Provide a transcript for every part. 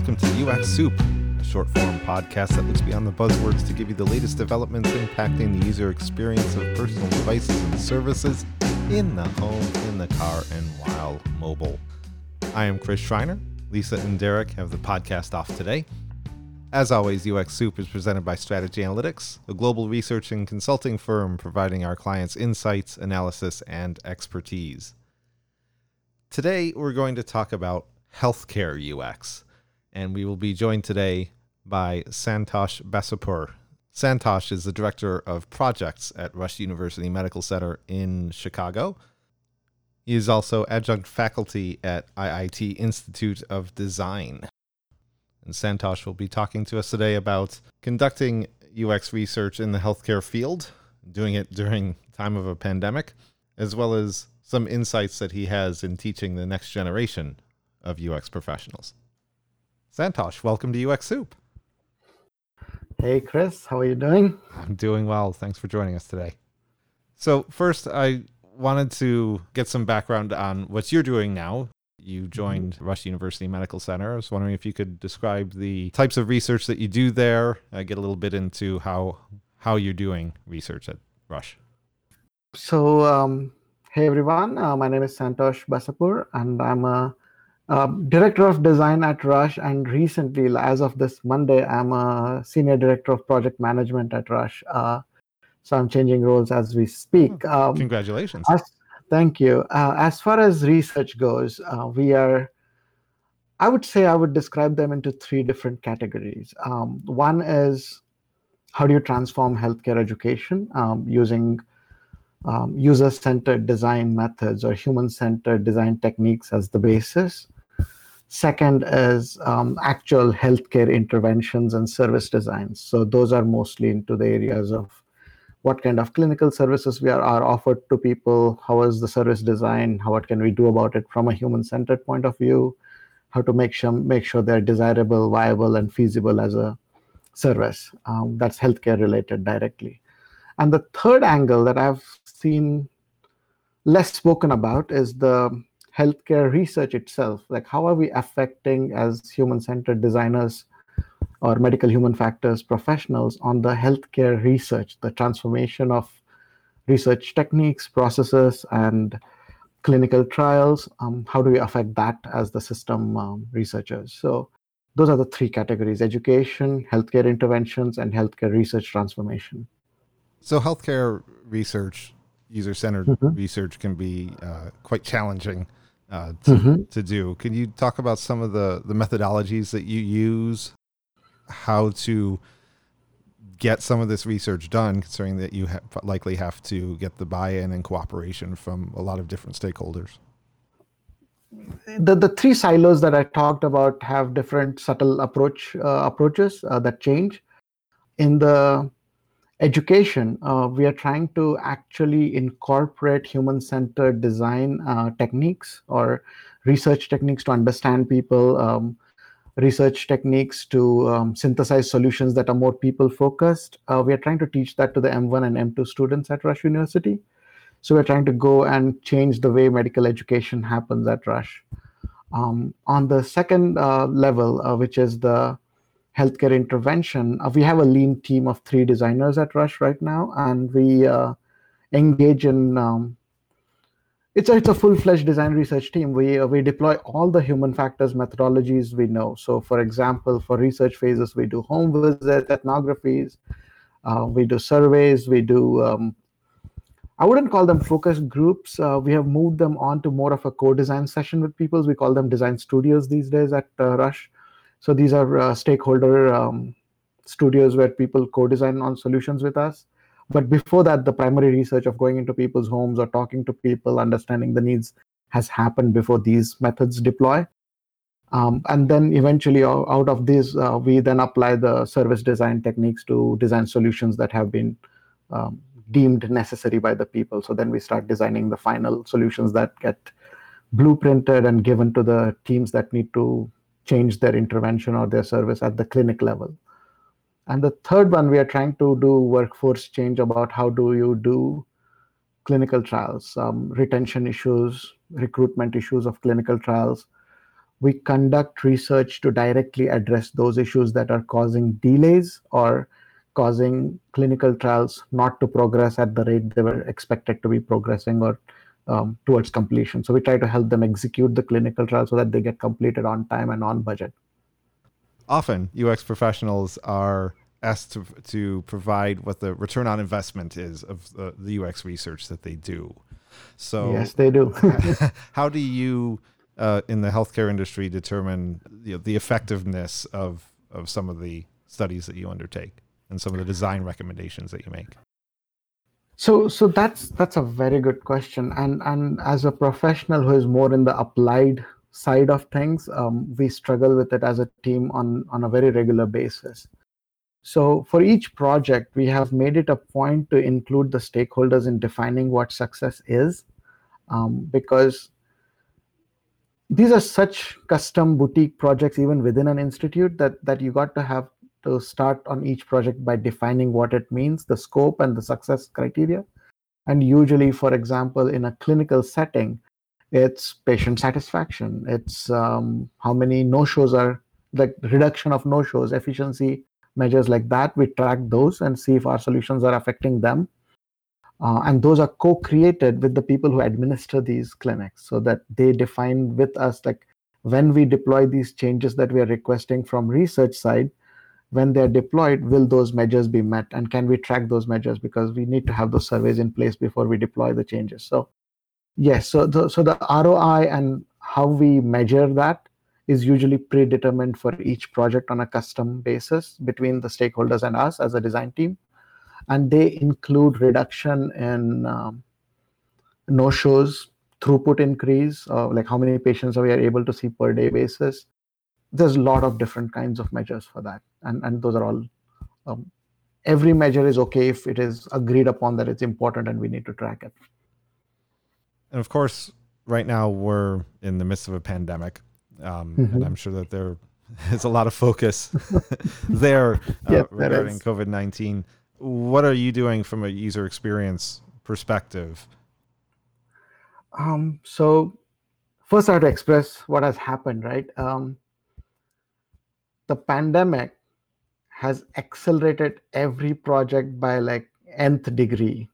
Welcome to UX Soup, a short form podcast that looks beyond the buzzwords to give you the latest developments impacting the user experience of personal devices and services in the home, in the car, and while mobile. I am Chris Schreiner. Lisa and Derek have the podcast off today. As always, UX Soup is presented by Strategy Analytics, a global research and consulting firm providing our clients insights, analysis, and expertise. Today, we're going to talk about healthcare UX, and we will be joined today by Santosh Basapur. Santosh is the director of projects at Rush University Medical Center in Chicago. He is also adjunct faculty at IIT Institute of Design. And Santosh will be talking to us today about conducting UX research in the healthcare field, doing it during time of a pandemic, as well as some insights that he has in teaching the next generation of UX professionals. Santosh, welcome to UX Soup. Hey, Chris, how are you doing? I'm doing well. Thanks for joining us today. So, first, I wanted to get some background on what you're doing now. You joined Rush University Medical Center. I was wondering if you could describe the types of research that you do there. I get a little bit into how how you're doing research at Rush. So, um, hey everyone, uh, my name is Santosh Basapur, and I'm a, a director of design at Rush. And recently, as of this Monday, I'm a senior director of project management at Rush. Uh, so I'm changing roles as we speak. Um, Congratulations. As, Thank you. Uh, as far as research goes, uh, we are, I would say I would describe them into three different categories. Um, one is how do you transform healthcare education um, using um, user centered design methods or human centered design techniques as the basis. Second is um, actual healthcare interventions and service designs. So, those are mostly into the areas of what kind of clinical services we are, are offered to people, how is the service design, how what can we do about it from a human-centered point of view, how to make sure make sure they're desirable, viable, and feasible as a service. Um, that's healthcare related directly. And the third angle that I've seen less spoken about is the healthcare research itself. Like how are we affecting as human-centered designers or medical human factors professionals on the healthcare research, the transformation of research techniques, processes, and clinical trials. Um, how do we affect that as the system um, researchers? So those are the three categories education, healthcare interventions, and healthcare research transformation. So, healthcare research, user centered mm-hmm. research can be uh, quite challenging. Uh, to, mm-hmm. to do. Can you talk about some of the, the methodologies that you use how to get some of this research done, considering that you ha- likely have to get the buy-in and cooperation from a lot of different stakeholders? The the three silos that I talked about have different subtle approach uh, approaches uh, that change. In the education, uh, we are trying to actually incorporate human-centered design uh, techniques or research techniques to understand people. Um, research techniques to um, synthesize solutions that are more people focused. Uh, we are trying to teach that to the M1 and M2 students at Rush University. So we're trying to go and change the way medical education happens at Rush. Um, on the second uh, level, uh, which is the healthcare intervention, uh, we have a lean team of three designers at Rush right now, and we uh, engage in um, it's a, it's a full-fledged design research team. We uh, we deploy all the human factors methodologies we know. So for example for research phases we do home visits ethnographies uh, we do surveys we do um, i wouldn't call them focus groups. Uh, we have moved them on to more of a co-design session with people. We call them design studios these days at uh, rush so these are uh, stakeholder um, studios where people co-design on solutions with us. But before that the primary research of going into people's homes or talking to people understanding the needs has happened before these methods deploy. Um, and then eventually out of this uh, we then apply the service design techniques to design solutions that have been um, deemed necessary by the people. So then we start designing the final solutions that get blueprinted and given to the teams that need to change their intervention or their service at the clinic level and the third one, we are trying to do workforce change about how do you do clinical trials, um, retention issues, recruitment issues of clinical trials. we conduct research to directly address those issues that are causing delays or causing clinical trials not to progress at the rate they were expected to be progressing or um, towards completion. So we try to help them execute the clinical trial so that they get completed on time and on budget. Often, UX professionals are asked to, to provide what the return on investment is of the, the UX research that they do. So yes, they do. how do you, uh, in the healthcare industry, determine you know, the effectiveness of of some of the studies that you undertake and some of the design recommendations that you make? So, so that's that's a very good question, and and as a professional who is more in the applied side of things, um, we struggle with it as a team on on a very regular basis. So, for each project, we have made it a point to include the stakeholders in defining what success is, um, because these are such custom boutique projects, even within an institute, that that you got to have to start on each project by defining what it means, the scope, and the success criteria. And usually, for example, in a clinical setting, it's patient satisfaction, it's um, how many no shows are, like reduction of no shows, efficiency measures like that. We track those and see if our solutions are affecting them. Uh, and those are co-created with the people who administer these clinics so that they define with us like when we deploy these changes that we are requesting from research side when they're deployed, will those measures be met? And can we track those measures? Because we need to have those surveys in place before we deploy the changes. So yes, so the, so the ROI and how we measure that is usually predetermined for each project on a custom basis between the stakeholders and us as a design team. And they include reduction in um, no-shows, throughput increase, uh, like how many patients are we are able to see per day basis, there's a lot of different kinds of measures for that. And and those are all um, every measure is okay if it is agreed upon that it's important and we need to track it. And of course right now we're in the midst of a pandemic um, mm-hmm. and i'm sure that there is a lot of focus there uh, yep, regarding covid-19 what are you doing from a user experience perspective? Um, so first i have to express what has happened right? Um, the pandemic has accelerated every project by like nth degree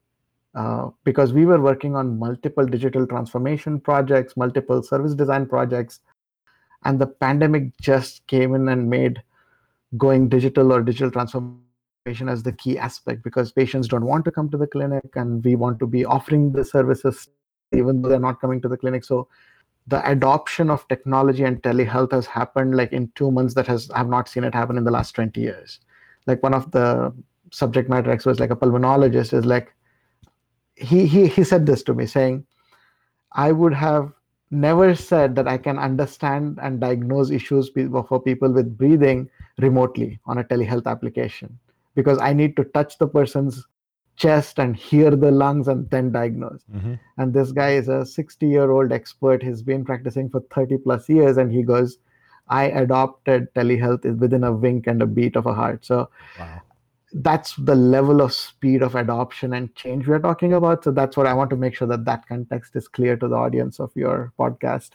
uh, because we were working on multiple digital transformation projects, multiple service design projects, and the pandemic just came in and made going digital or digital transformation as the key aspect because patients don't want to come to the clinic and we want to be offering the services even though they're not coming to the clinic. So the adoption of technology and telehealth has happened like in two months that has i've not seen it happen in the last 20 years. Like one of the subject matter experts like a pulmonologist is like he he he said this to me saying i would have never said that i can understand and diagnose issues for people with breathing remotely on a telehealth application because i need to touch the person's chest and hear the lungs and then diagnose. Mm-hmm. And this guy is a 60 year old expert. He's been practicing for 30 plus years. And he goes, I adopted telehealth within a wink and a beat of a heart. So wow. that's the level of speed of adoption and change we're talking about. So that's what I want to make sure that that context is clear to the audience of your podcast.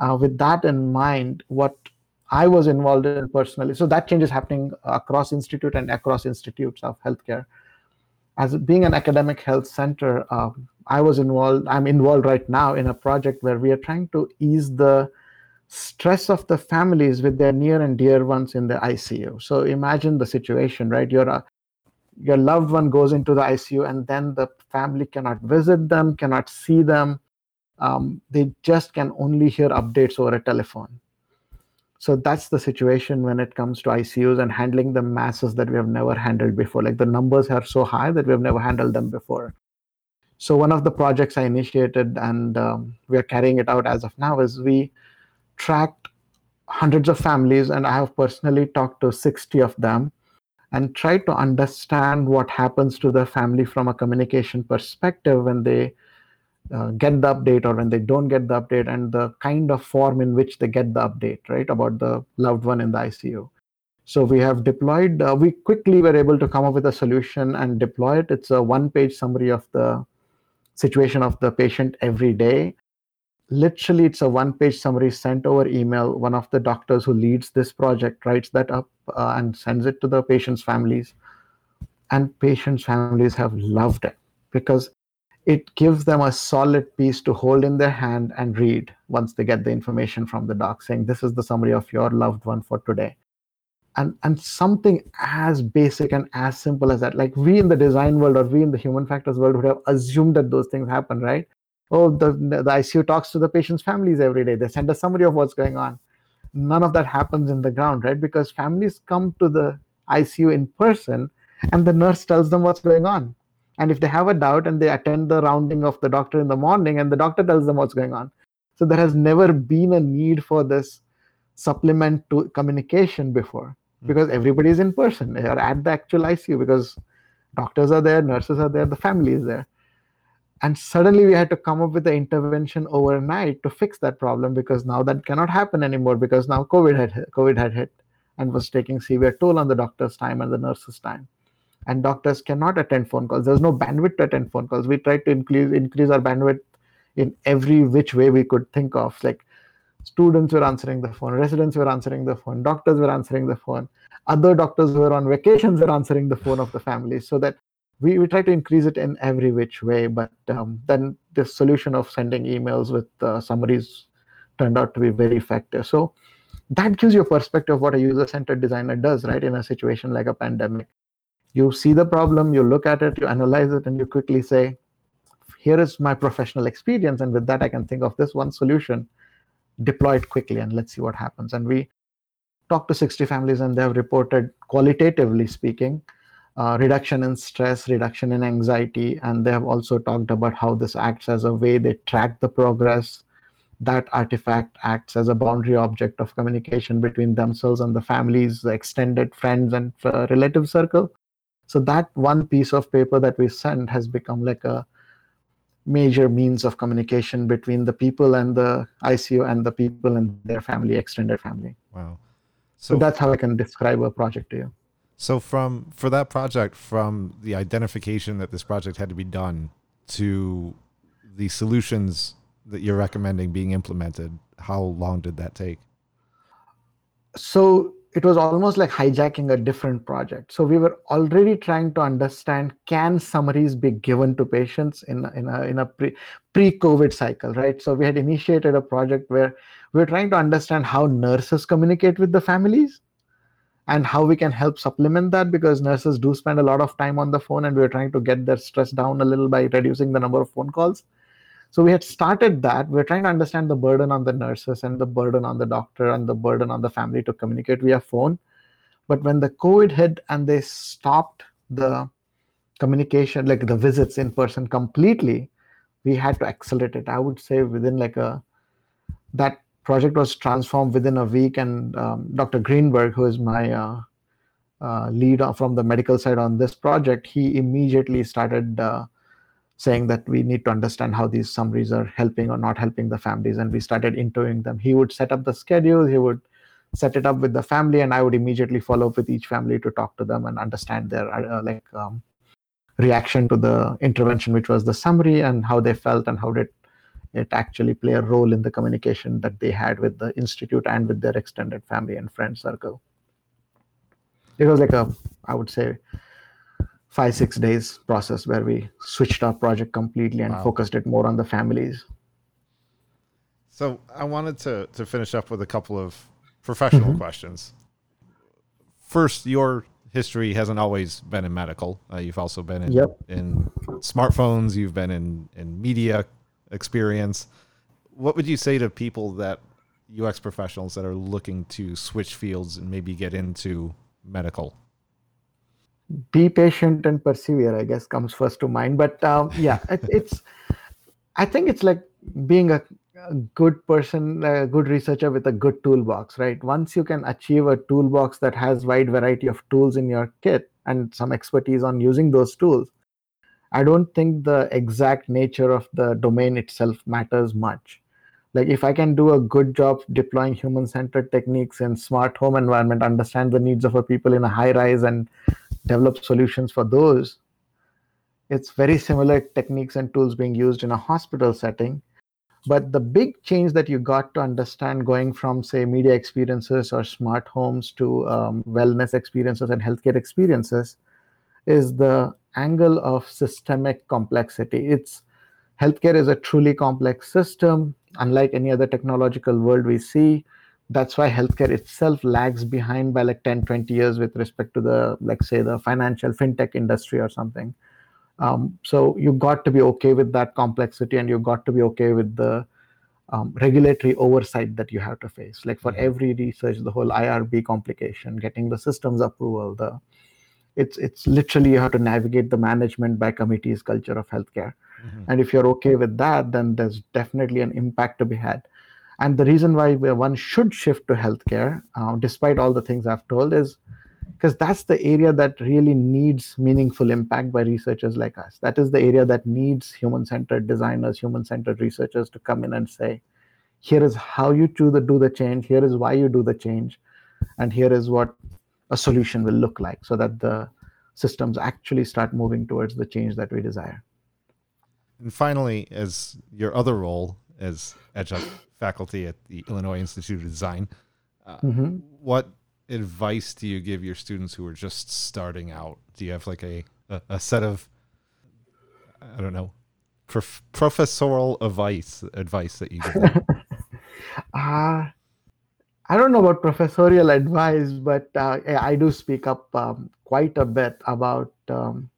Uh, with that in mind, what I was involved in personally, so that change is happening across institute and across institutes of healthcare as being an academic health center, uh, I was involved, I'm involved right now in a project where we are trying to ease the stress of the families with their near and dear ones in the ICU. So imagine the situation, right? Your uh, your loved one goes into the ICU and then the family cannot visit them, cannot see them. Um, they just can only hear updates over a telephone so that's the situation when it comes to icus and handling the masses that we have never handled before. Like the numbers are so high that we have never handled them before. So one of the projects i initiated and um, we are carrying it out as of now is we tracked hundreds of families and i have personally talked to 60 of them and tried to understand what happens to the family from a communication perspective when they uh, get the update or when they don't get the update and the kind of form in which they get the update right about the loved one in the icu so we have deployed uh, we quickly were able to come up with a solution and deploy it. It's a one page summary of the situation of the patient every day. Literally it's a one page summary sent over email. One of the doctors who leads this project writes that up uh, and sends it to the patient's families. And patients families have loved it because it gives them a solid piece to hold in their hand and read once they get the information from the doc saying this is the summary of your loved one for today. And and something as basic and as simple as that like we in the design world or we in the human factors world would have assumed that those things happen right? Oh the, the icu talks to the patient's families every day. They send a summary of what's going on. None of that happens in the ground right? Because families come to the icu in person and the nurse tells them what's going on and if they have a doubt and they attend the rounding of the doctor in the morning and the doctor tells them what's going on. So there has never been a need for this supplement to communication before. Hmm. because everybody is in person. They are at the actual icu because doctors are there nurses are there the family is there. And suddenly we had to come up with the intervention overnight to fix that problem because now that cannot happen anymore because now covid had covid had hit and was taking severe toll on the doctor's time and the nurse's time and doctors cannot attend phone calls. There's no bandwidth to attend phone calls. We tried to increase increase our bandwidth in every which way we could think of. Like students were answering the phone residents were answering the phone doctors were answering the phone other doctors who were on vacations were answering the phone of the family. So that we, we try to increase it in every which way but um, then the solution of sending emails with uh, summaries turned out to be very effective. So that gives you a perspective of what a user-centered designer does right in a situation like a pandemic you see the problem you look at it you analyze it and you quickly say here is my professional experience and with that i can think of this one solution deploy it quickly and let's see what happens and we talked to 60 families and they have reported qualitatively speaking uh, reduction in stress, reduction in anxiety, and they have also talked about how this acts as a way they track the progress. That artifact acts as a boundary object of communication between themselves and the families, the extended friends and uh, relative circle. So that one piece of paper that we sent has become like a major means of communication between the people and the ICU and the people and their family, extended family. Wow. So, so that's how I can describe a project to you. So from for that project, from the identification that this project had to be done to the solutions that you're recommending being implemented, how long did that take? So it was almost like hijacking a different project. So we were already trying to understand can summaries be given to patients in in a in a pre pre COVID cycle, right? So we had initiated a project where we were trying to understand how nurses communicate with the families and how we can help supplement that because nurses do spend a lot of time on the phone and we're trying to get their stress down a little by reducing the number of phone calls so we had started that. We're trying to understand the burden on the nurses and the burden on the doctor and the burden on the family to communicate via phone. But when the covid hit and they stopped the communication like the visits in person completely we had to accelerate it. I would say within like a that project was transformed within a week. And um, dr greenberg who is my uh, uh, lead from the medical side on this project he immediately started uh, saying that we need to understand how these summaries are helping or not helping the families and we started interviewing them he would set up the schedule he would set it up with the family and i would immediately follow up with each family to talk to them and understand their uh, like um, reaction to the intervention which was the summary and how they felt and how did it actually play a role in the communication that they had with the institute and with their extended family and friend circle. It was like a, I would say, five six days process where we switched our project completely and wow. focused it more on the families. So I wanted to to finish up with a couple of professional mm-hmm. questions. First, your history hasn't always been in medical. Uh, you've also been in, yep. in smartphones. You've been in in media experience. What would you say to people that UX professionals that are looking to switch fields and maybe get into medical? Be patient and persevere, I guess, comes first to mind. But um, yeah, it, it's, I think it's like being a, a good person, a good researcher with a good toolbox, right? Once you can achieve a toolbox that has wide variety of tools in your kit and some expertise on using those tools, I don't think the exact nature of the domain itself matters much. Like if I can do a good job deploying human-centered techniques in smart home environment, understand the needs of a people in a high rise and develop solutions for those, it's very similar techniques and tools being used in a hospital setting. But the big change that you got to understand going from, say, media experiences or smart homes to um, wellness experiences and healthcare experiences is the angle of systemic complexity. It's healthcare is a truly complex system, unlike any other technological world we see. That's why healthcare itself lags behind by like 10, 20 years with respect to the, like, say, the financial fintech industry or something. Um, so you got to be okay with that complexity, and you got to be okay with the um, regulatory oversight that you have to face. Like for every research, the whole IRB complication, getting the systems approval, the it's it's literally you have to navigate the management by committees culture of healthcare. Mm-hmm. And if you're okay with that, then there's definitely an impact to be had. And the reason why one should shift to healthcare, uh, despite all the things I've told, is because that's the area that really needs meaningful impact by researchers like us. That is the area that needs human centered designers, human centered researchers to come in and say, here is how you do the, do the change, here is why you do the change, and here is what a solution will look like so that the systems actually start moving towards the change that we desire. And finally, as your other role as adjunct faculty at the Illinois Institute of Design, uh, mm-hmm. what advice do you give your students who are just starting out? Do you have like a, a, a set of, I don't know, prof- professorial advice advice that you give them? uh, I don't know about professorial advice, but uh, I do speak up um, quite a bit about um,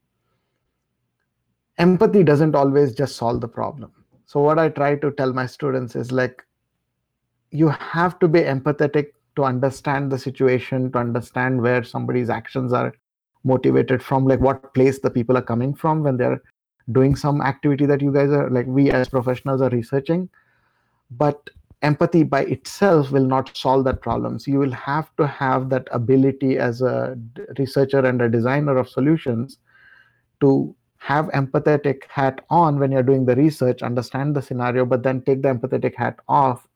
empathy doesn't always just solve the problem. So what I try to tell my students is like, you have to be empathetic to understand the situation to understand where somebody's actions are motivated from like what place the people are coming from when they're doing some activity that you guys are like we as professionals are researching. But empathy by itself will not solve that problem. So you will have to have that ability as a researcher and a designer of solutions to have empathetic hat on when you're doing the research understand the scenario but then take the empathetic hat off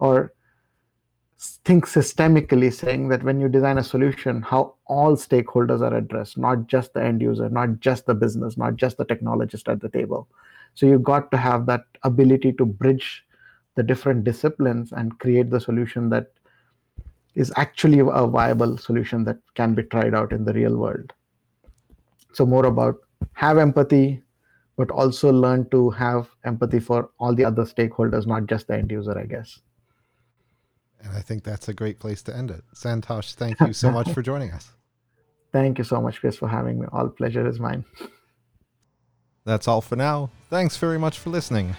or think systemically saying that when you design a solution how all stakeholders are addressed not just the end user not just the business not just the technologist at the table. So you've got to have that ability to bridge the different disciplines and create the solution that is actually a viable solution that can be tried out in the real world. So more about have empathy but also learn to have empathy for all the other stakeholders not just the end user i guess and I think that's a great place to end it. Santosh, thank you so much for joining us. Thank you so much, Chris, for having me. All pleasure is mine. That's all for now. Thanks very much for listening.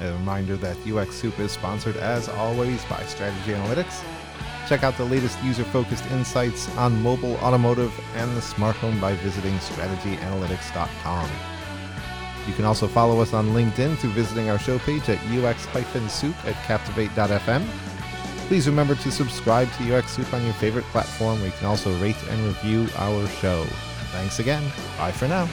A reminder that UX Soup is sponsored, as always, by Strategy Analytics. Check out the latest user focused insights on mobile, automotive, and the smart home by visiting strategyanalytics.com. You can also follow us on LinkedIn through visiting our show page at ux-soup at captivate.fm Please remember to subscribe to UX Soup on your favorite platform where you can also rate and review our show. Thanks again. Bye for now.